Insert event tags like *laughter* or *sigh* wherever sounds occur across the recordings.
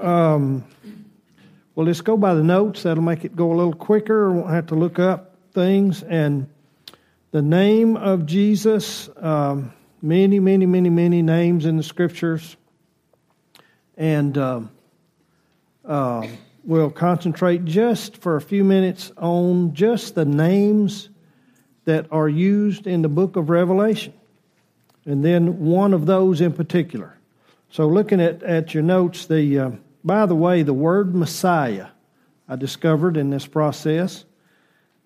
um, well, let's go by the notes. That'll make it go a little quicker. We won't have to look up things. And the name of Jesus, um, many, many, many, many names in the scriptures. And uh, we'll concentrate just for a few minutes on just the names that are used in the book of Revelation. And then one of those in particular. So, looking at, at your notes, the uh, by the way, the word Messiah I discovered in this process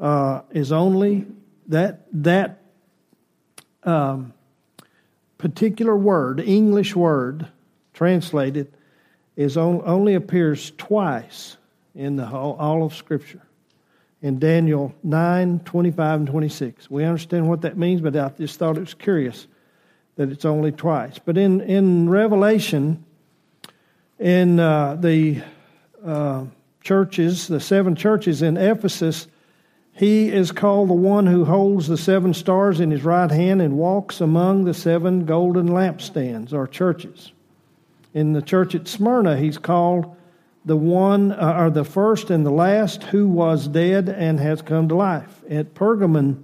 uh, is only that that um, particular word, English word, translated, is on, only appears twice in the whole, all of Scripture. In Daniel 9, 25, and 26. We understand what that means, but I just thought it was curious that it's only twice. But in, in Revelation, in uh, the uh, churches, the seven churches in Ephesus, he is called the one who holds the seven stars in his right hand and walks among the seven golden lampstands, or churches. In the church at Smyrna, he's called the one, uh, or the first and the last, who was dead and has come to life. At Pergamon,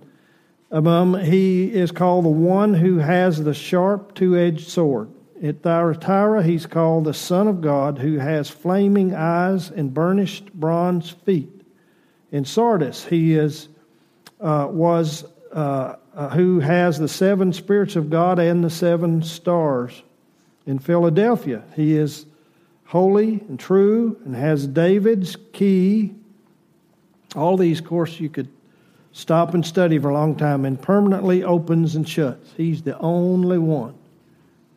um, he is called the one who has the sharp two edged sword. At Thyatira, he's called the Son of God, who has flaming eyes and burnished bronze feet. In Sardis, he is uh, was uh, uh, who has the seven spirits of God and the seven stars. In Philadelphia, he is holy and true and has David's key. All these, of course, you could stop and study for a long time and permanently opens and shuts. He's the only one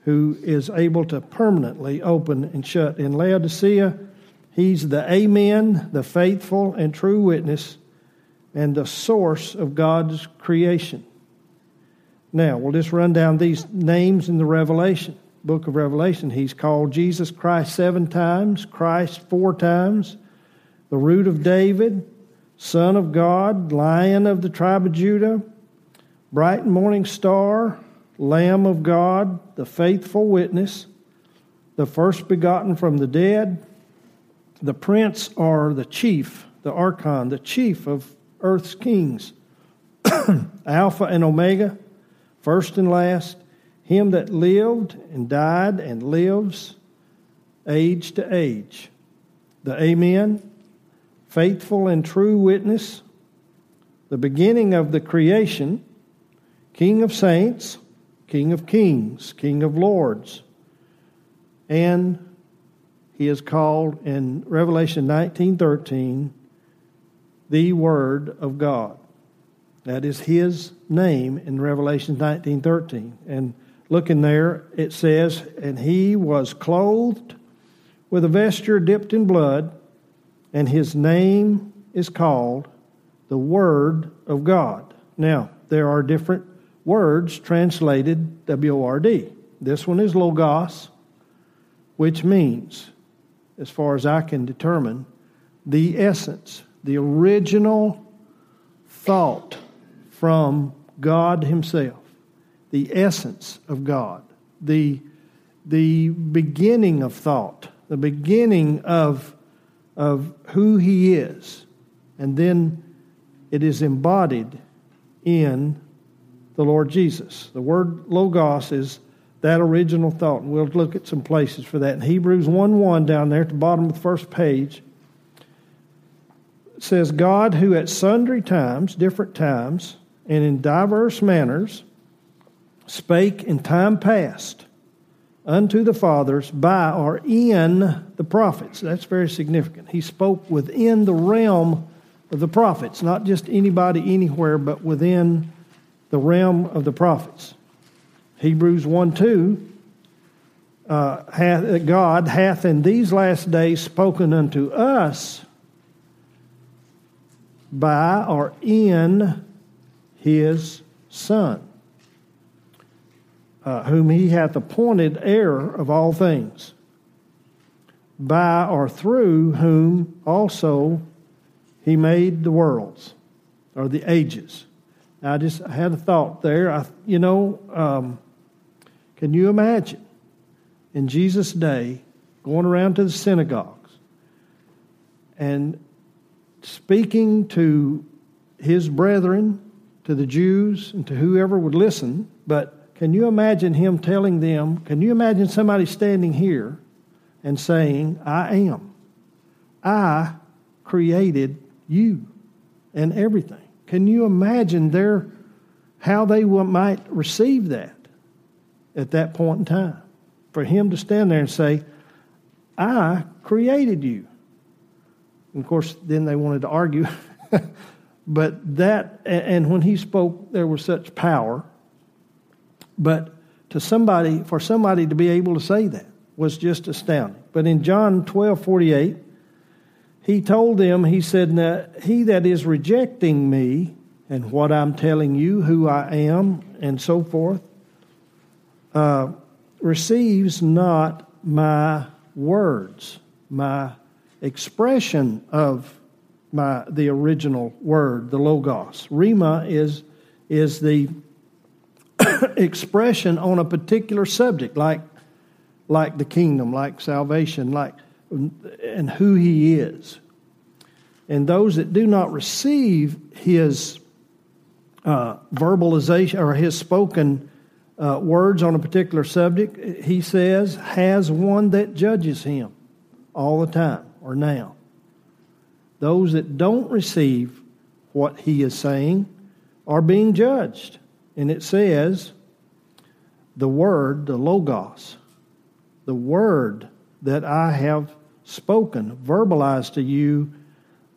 who is able to permanently open and shut. In Laodicea, he's the Amen, the faithful and true witness, and the source of God's creation. Now, we'll just run down these names in the Revelation, book of Revelation. He's called Jesus Christ seven times, Christ four times, the root of David, Son of God, Lion of the tribe of Judah, bright morning star, Lamb of God, the faithful witness, the first begotten from the dead, the prince or the chief, the archon, the chief of earth's kings, *clears throat* Alpha and Omega, first and last, him that lived and died and lives age to age, the Amen, faithful and true witness, the beginning of the creation, King of saints, King of kings, King of lords. And he is called in Revelation 19:13 the word of God. That is his name in Revelation 19:13. And looking there it says and he was clothed with a vesture dipped in blood and his name is called the word of God. Now, there are different words translated W O R D. This one is logos, which means, as far as I can determine, the essence, the original thought from God Himself, the essence of God, the, the beginning of thought, the beginning of, of who He is, and then it is embodied in the Lord Jesus. The word logos is that original thought, and we'll look at some places for that. In Hebrews 1 1 down there at the bottom of the first page, says, God who at sundry times, different times, and in diverse manners spake in time past unto the fathers by or in the prophets. That's very significant. He spoke within the realm of the prophets, not just anybody anywhere, but within the realm of the prophets. Hebrews 1 2 uh, hath, God hath in these last days spoken unto us by or in his Son, uh, whom he hath appointed heir of all things, by or through whom also he made the worlds or the ages. I just had a thought there. I, you know, um, can you imagine in Jesus' day going around to the synagogues and speaking to his brethren, to the Jews, and to whoever would listen. But can you imagine him telling them, can you imagine somebody standing here and saying, I am? I created you and everything. Can you imagine their how they might receive that at that point in time? For him to stand there and say, I created you. And of course, then they wanted to argue. *laughs* but that, and when he spoke, there was such power. But to somebody, for somebody to be able to say that was just astounding. But in John 12 48, he told them, he said, Now, He that is rejecting me and what I'm telling you, who I am, and so forth, uh, receives not my words, my expression of my the original word, the logos. Rhema is is the *coughs* expression on a particular subject, like like the kingdom, like salvation, like and who he is. And those that do not receive his uh, verbalization or his spoken uh, words on a particular subject, he says, has one that judges him all the time or now. Those that don't receive what he is saying are being judged. And it says, the word, the logos, the word that I have spoken, verbalized to you,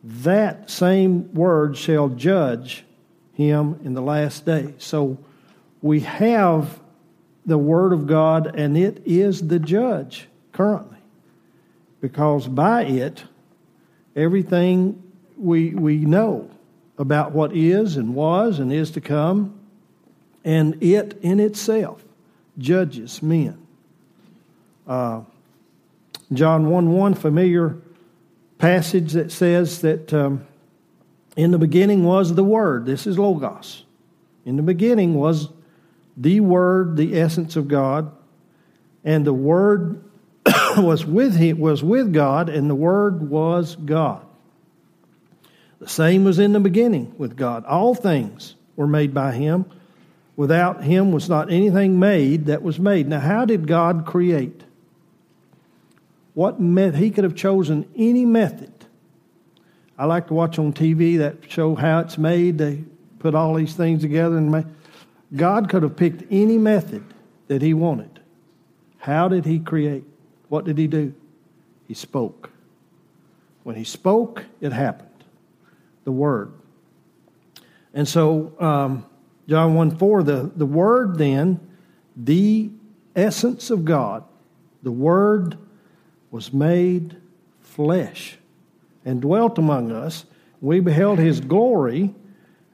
that same word shall judge him in the last day. So we have the Word of God, and it is the judge currently. Because by it, everything we, we know about what is and was and is to come, and it in itself judges men. Uh, John 1 1, familiar passage that says that um, in the beginning was the Word. This is Logos. In the beginning was the Word, the essence of God, and the Word *coughs* was with him, was with God, and the Word was God. The same was in the beginning with God. All things were made by Him. Without Him was not anything made that was made. Now, how did God create? What method? He could have chosen any method. I like to watch on TV that show how it's made. They put all these things together and make. God could have picked any method that He wanted. How did He create? What did He do? He spoke. When He spoke, it happened. The Word. And so, um, John 1 4, the, the Word then, the essence of God, the Word was made flesh and dwelt among us. We beheld His glory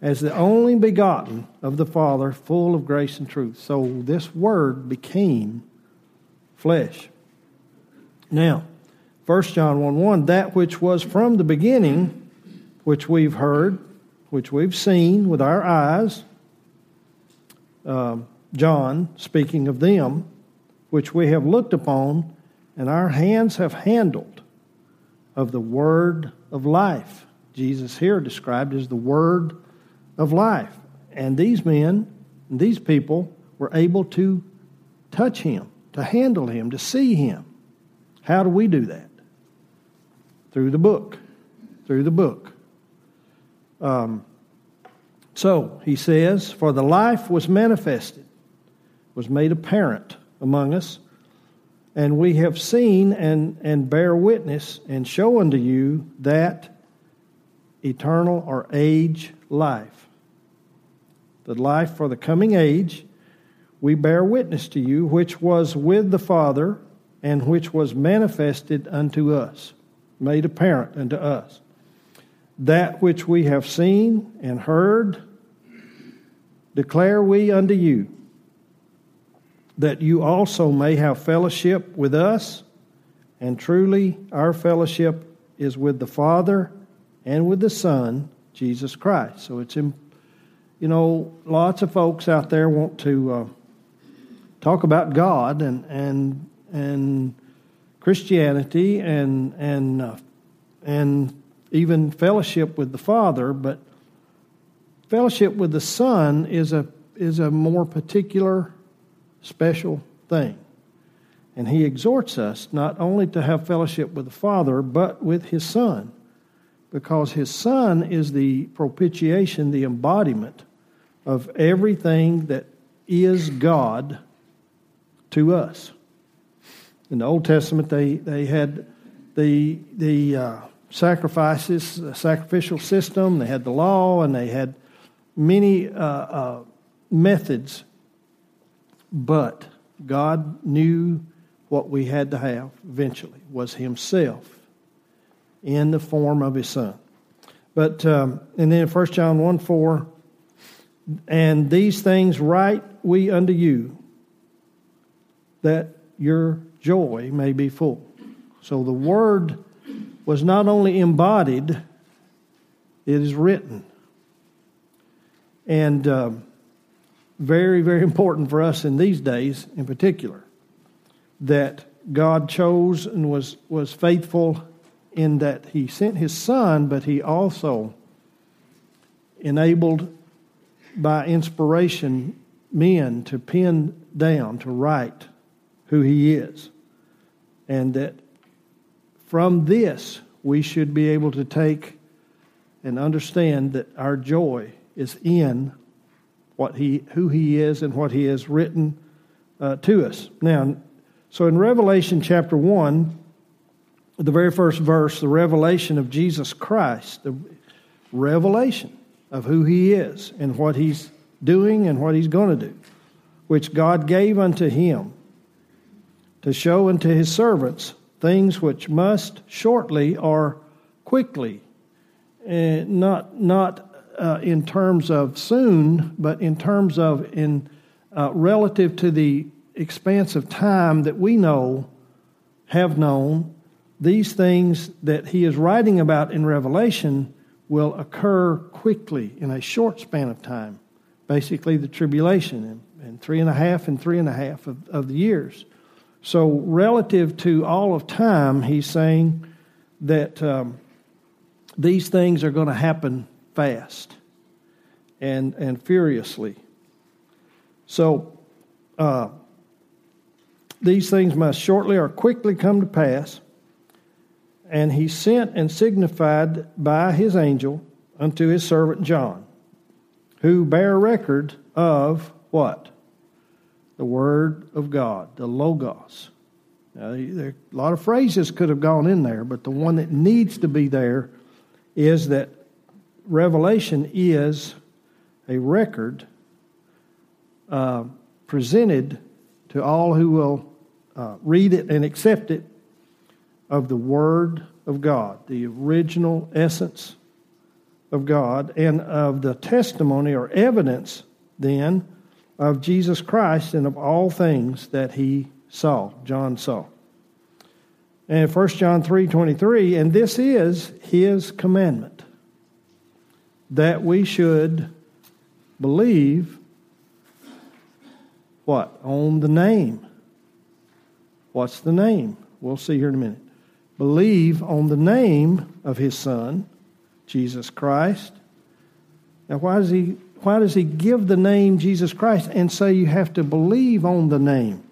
as the only begotten of the Father, full of grace and truth. So this word became flesh. Now, 1 John 1 1, that which was from the beginning, which we've heard, which we've seen with our eyes, um, John speaking of them, which we have looked upon, and our hands have handled of the word of life. Jesus here described as the word of life. And these men, these people, were able to touch him, to handle him, to see him. How do we do that? Through the book. Through the book. Um, so, he says, For the life was manifested, was made apparent among us, and we have seen and, and bear witness and show unto you that eternal or age life the life for the coming age, we bear witness to you, which was with the Father, and which was manifested unto us, made apparent unto us. That which we have seen and heard, declare we unto you, that you also may have fellowship with us, and truly our fellowship is with the Father and with the Son, Jesus Christ. So it's you know, lots of folks out there want to uh, talk about God and and and Christianity and and uh, and even fellowship with the Father, but fellowship with the Son is a is a more particular, special thing. And he exhorts us not only to have fellowship with the Father, but with his Son, because his Son is the propitiation, the embodiment of everything that is God to us. In the Old Testament, they, they had the, the uh, sacrifices, the sacrificial system, they had the law, and they had many uh, uh, methods. But God knew what we had to have eventually was Himself in the form of His Son. But, um, and then 1 John 1 4, and these things write we unto you, that your joy may be full. So the word was not only embodied, it is written. And uh, very, very important for us in these days in particular that God chose and was, was faithful in that He sent His Son, but He also enabled by inspiration men to pin down, to write who He is. And that from this we should be able to take and understand that our joy is in what he, who He is and what He has written uh, to us. Now, so in Revelation chapter 1, the very first verse, the revelation of Jesus Christ, the revelation of who He is and what He's doing and what He's going to do, which God gave unto Him to show unto His servants things which must shortly or quickly, uh, not, not uh, in terms of soon, but in terms of in uh, relative to the expanse of time that we know, have known, these things that he is writing about in Revelation will occur quickly in a short span of time. Basically, the tribulation in, three and a half and three and a half of, of the years. So, relative to all of time, he's saying that um, these things are going to happen fast and, and furiously. So, uh, these things must shortly or quickly come to pass. And he sent and signified by his angel unto his servant John, who bear record of what? The Word of God, the Logos. Now, a lot of phrases could have gone in there, but the one that needs to be there is that Revelation is a record uh, presented to all who will uh, read it and accept it of the Word of God, the original essence of God, and of the testimony or evidence then of Jesus Christ and of all things that he saw, John saw. And 1 John 3 23, and this is his commandment that we should believe what? On the name What's the name? We'll see here in a minute. Believe on the name of his son, Jesus Christ. Now, why does he why does he give the name Jesus Christ and say you have to believe on the name?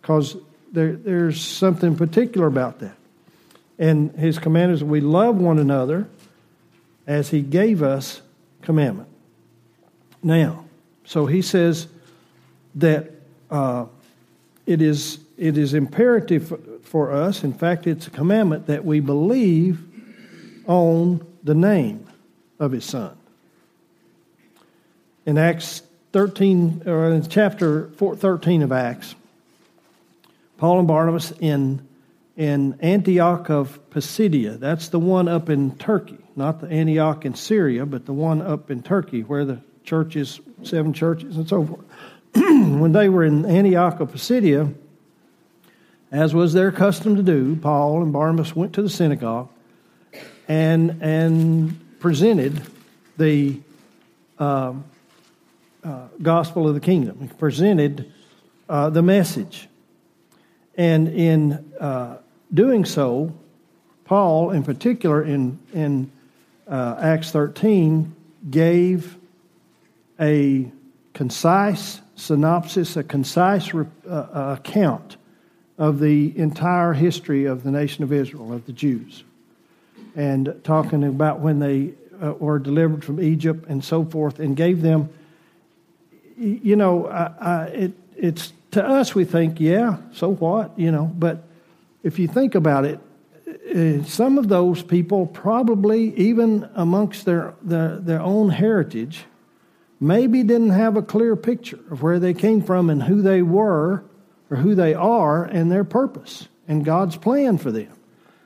Because there, there's something particular about that. And his command is we love one another as he gave us commandment. Now, so he says that uh, it is it is imperative for us, in fact, it's a commandment that we believe on the name of his son. In Acts 13, or in chapter 13 of Acts, Paul and Barnabas in, in Antioch of Pisidia, that's the one up in Turkey, not the Antioch in Syria, but the one up in Turkey where the churches, seven churches, and so forth. *clears throat* when they were in Antioch of Pisidia, as was their custom to do, Paul and Barnabas went to the synagogue and, and presented the uh, uh, gospel of the kingdom, he presented uh, the message. And in uh, doing so, Paul, in particular in, in uh, Acts 13, gave a concise synopsis, a concise uh, uh, account of the entire history of the nation of Israel, of the Jews, and talking about when they uh, were delivered from Egypt and so forth, and gave them, you know, I, I, it, it's to us we think, yeah, so what, you know, but if you think about it, some of those people probably, even amongst their, their, their own heritage, maybe didn't have a clear picture of where they came from and who they were or who they are and their purpose and God's plan for them.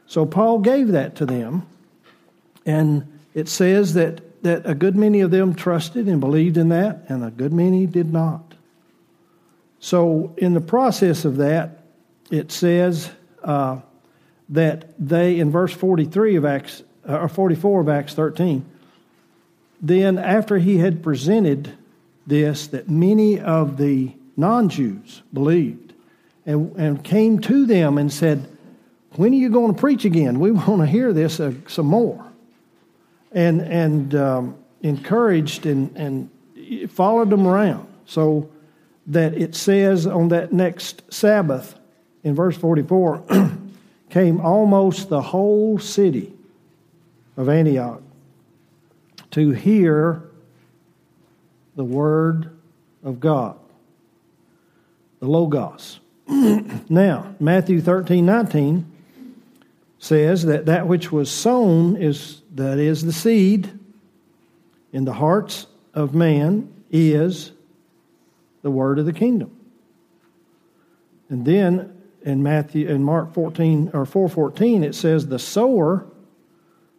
So Paul gave that to them, and it says that, that a good many of them trusted and believed in that, and a good many did not. So, in the process of that, it says uh, that they, in verse 43 of Acts, uh, or 44 of Acts 13, then after he had presented this, that many of the non Jews believed and, and came to them and said, When are you going to preach again? We *laughs* want to hear this uh, some more. And, and um, encouraged and, and followed them around. So that it says on that next Sabbath in verse 44 *clears throat* came almost the whole city of Antioch to hear the word of God, the Logos. *clears throat* now, Matthew 13 19 says that that which was sown is, that is, the seed in the hearts of man is the word of the kingdom. And then in Matthew in Mark 14 or 414 it says the sower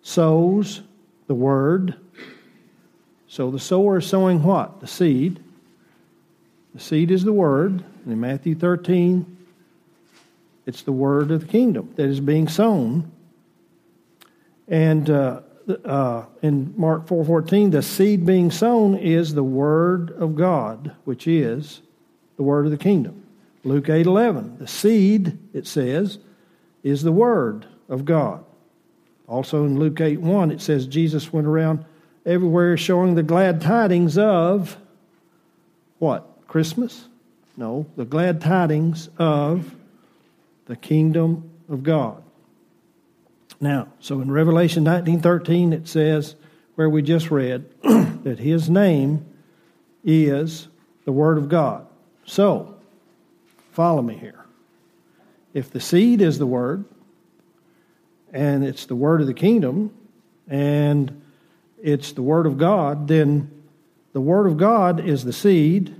sows the word so the sower is sowing what? The seed. The seed is the word. And in Matthew 13, it's the word of the kingdom that is being sown. And uh, uh, in Mark 4:14, the seed being sown is the word of God, which is the word of the kingdom. Luke 8:11, the seed, it says, is the word of God. Also in Luke 8:1, it says Jesus went around everywhere showing the glad tidings of what? Christmas? No, the glad tidings of the kingdom of God. Now, so in Revelation 19:13 it says where we just read *clears throat* that his name is the word of God. So, follow me here. If the seed is the word and it's the word of the kingdom and it's the Word of God, then the Word of God is the seed,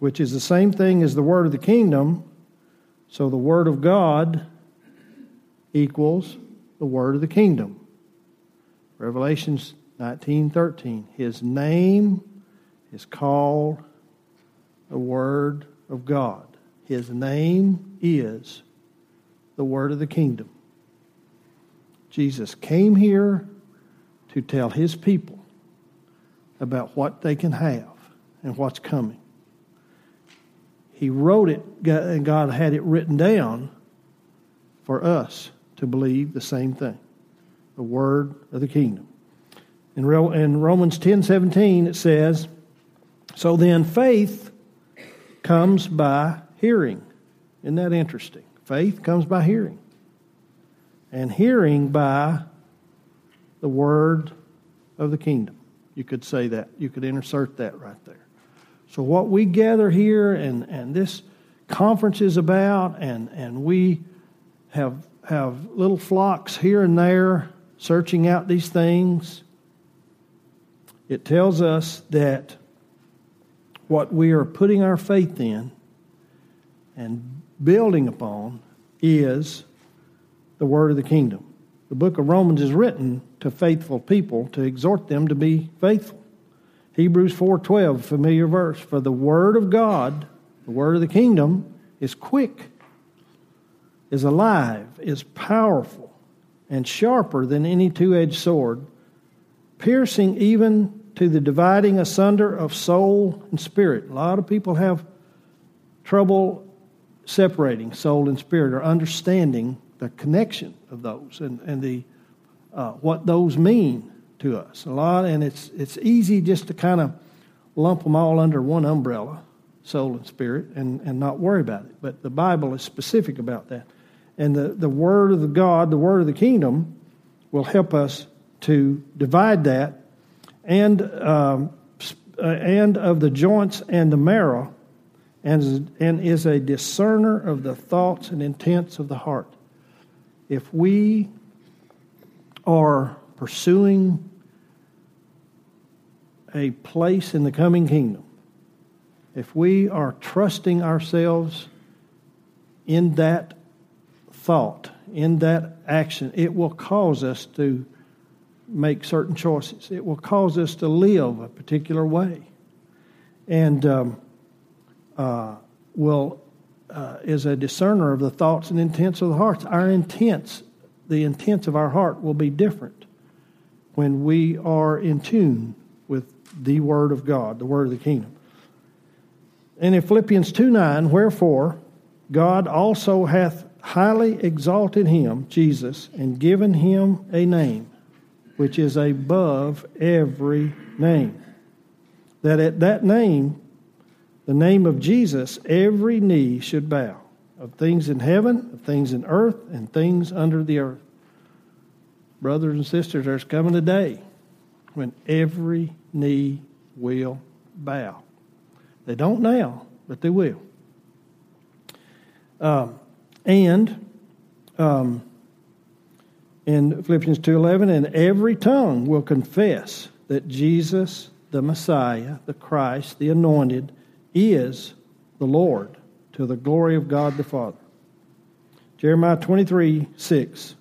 which is the same thing as the Word of the kingdom. So the Word of God equals the Word of the kingdom. Revelations 19:13. His name is called the Word of God. His name is the Word of the kingdom. Jesus came here to tell his people about what they can have and what's coming. He wrote it, and God had it written down for us to believe the same thing the word of the kingdom. In, Romans 10 17, it says, So then faith comes by hearing. Isn't that interesting? Faith comes by hearing, and hearing by the word of the kingdom. You could say that. You could insert that right there. So, what we gather here and, and this conference is about, and, and we have, have little flocks here and there searching out these things, it tells us that what we are putting our faith in and building upon is the word of the kingdom. The book of Romans is written to faithful people to exhort them to be faithful. Hebrews 4:12, familiar verse, for the word of God, the word of the kingdom is quick, is alive, is powerful, and sharper than any two-edged sword, piercing even to the dividing asunder of soul and spirit. A lot of people have trouble separating soul and spirit or understanding the connection of those and, and the, uh, what those mean to us. A lot, and it's, it's easy just to kind of lump them all under one umbrella, soul and spirit, and, and not worry about it. But the Bible is specific about that. And the, the Word of the God, the Word of the kingdom, will help us to divide that and, um, uh, and of the joints and the marrow, and, and is a discerner of the thoughts and intents of the heart. If we are pursuing a place in the coming kingdom, if we are trusting ourselves in that thought, in that action, it will cause us to make certain choices. It will cause us to live a particular way. And um, uh, will uh, is a discerner of the thoughts and intents of the hearts. Our intents, the intents of our heart, will be different when we are in tune with the Word of God, the Word of the kingdom. And in Philippians 2 9, wherefore God also hath highly exalted him, Jesus, and given him a name which is above every name. That at that name, the name of Jesus, every knee should bow of things in heaven, of things in earth, and things under the earth. Brothers and sisters, there's coming a day when every knee will bow. They don't now, but they will. Um, and um, in Philippians 2:11 and every tongue will confess that Jesus the Messiah, the Christ, the anointed is the Lord to the glory of God the Father. Jeremiah 23 6.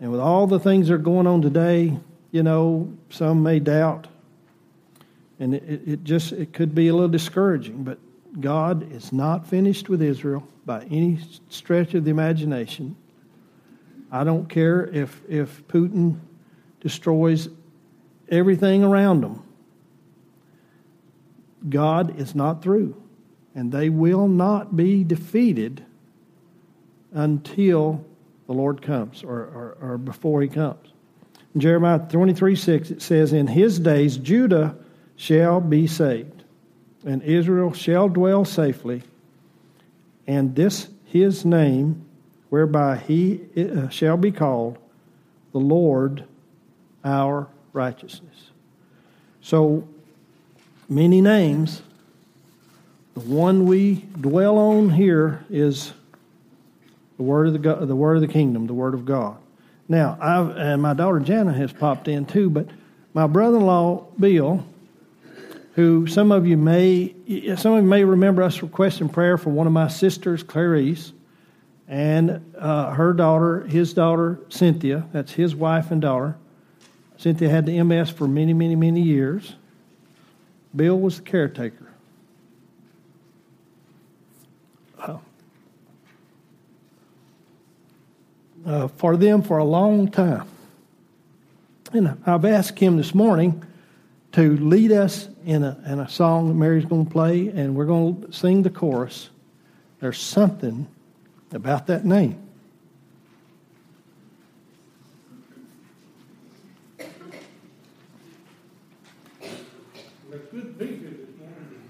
And with all the things that are going on today, you know, some may doubt. And it, it just it could be a little discouraging, but God is not finished with Israel by any stretch of the imagination. I don't care if, if Putin destroys everything around them. God is not through, and they will not be defeated until the Lord comes or, or, or before he comes. In Jeremiah 23 6, it says, In his days Judah shall be saved, and Israel shall dwell safely, and this his name whereby he uh, shall be called the Lord our righteousness. So many names. The one we dwell on here is the word of the the word of the kingdom, the word of God. Now, I've and my daughter Jana has popped in too, but my brother-in-law Bill, who some of you may some of you may remember us requesting prayer for one of my sisters, Clarice and uh, her daughter, his daughter, Cynthia, that's his wife and daughter. Cynthia had the MS for many, many, many years. Bill was the caretaker. Uh, uh, for them for a long time. And I've asked him this morning to lead us in a, in a song that Mary's going to play, and we're going to sing the chorus. There's something about that name. it's good to be here this morning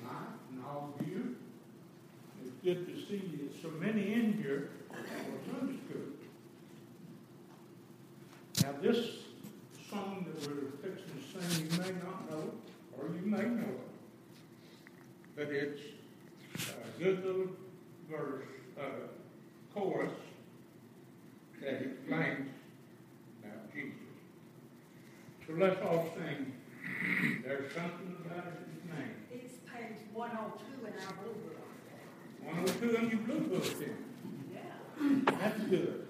and all of you. It's good to see so many in here for Sunday school. Now, this song that we're fixing to sing, you may not know, or you may know it, but it's a good little verse. Chorus that explains about Jesus. So let's all sing. There's something about his name. It's page 102 in our blue book. 102 in your blue book then. Yeah. That's good.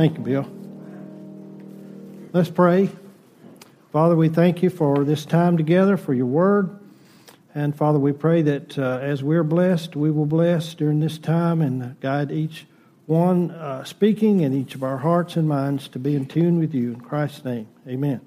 Thank you, Bill. Let's pray. Father, we thank you for this time together, for your word. And Father, we pray that uh, as we're blessed, we will bless during this time and guide each one uh, speaking and each of our hearts and minds to be in tune with you. In Christ's name, amen.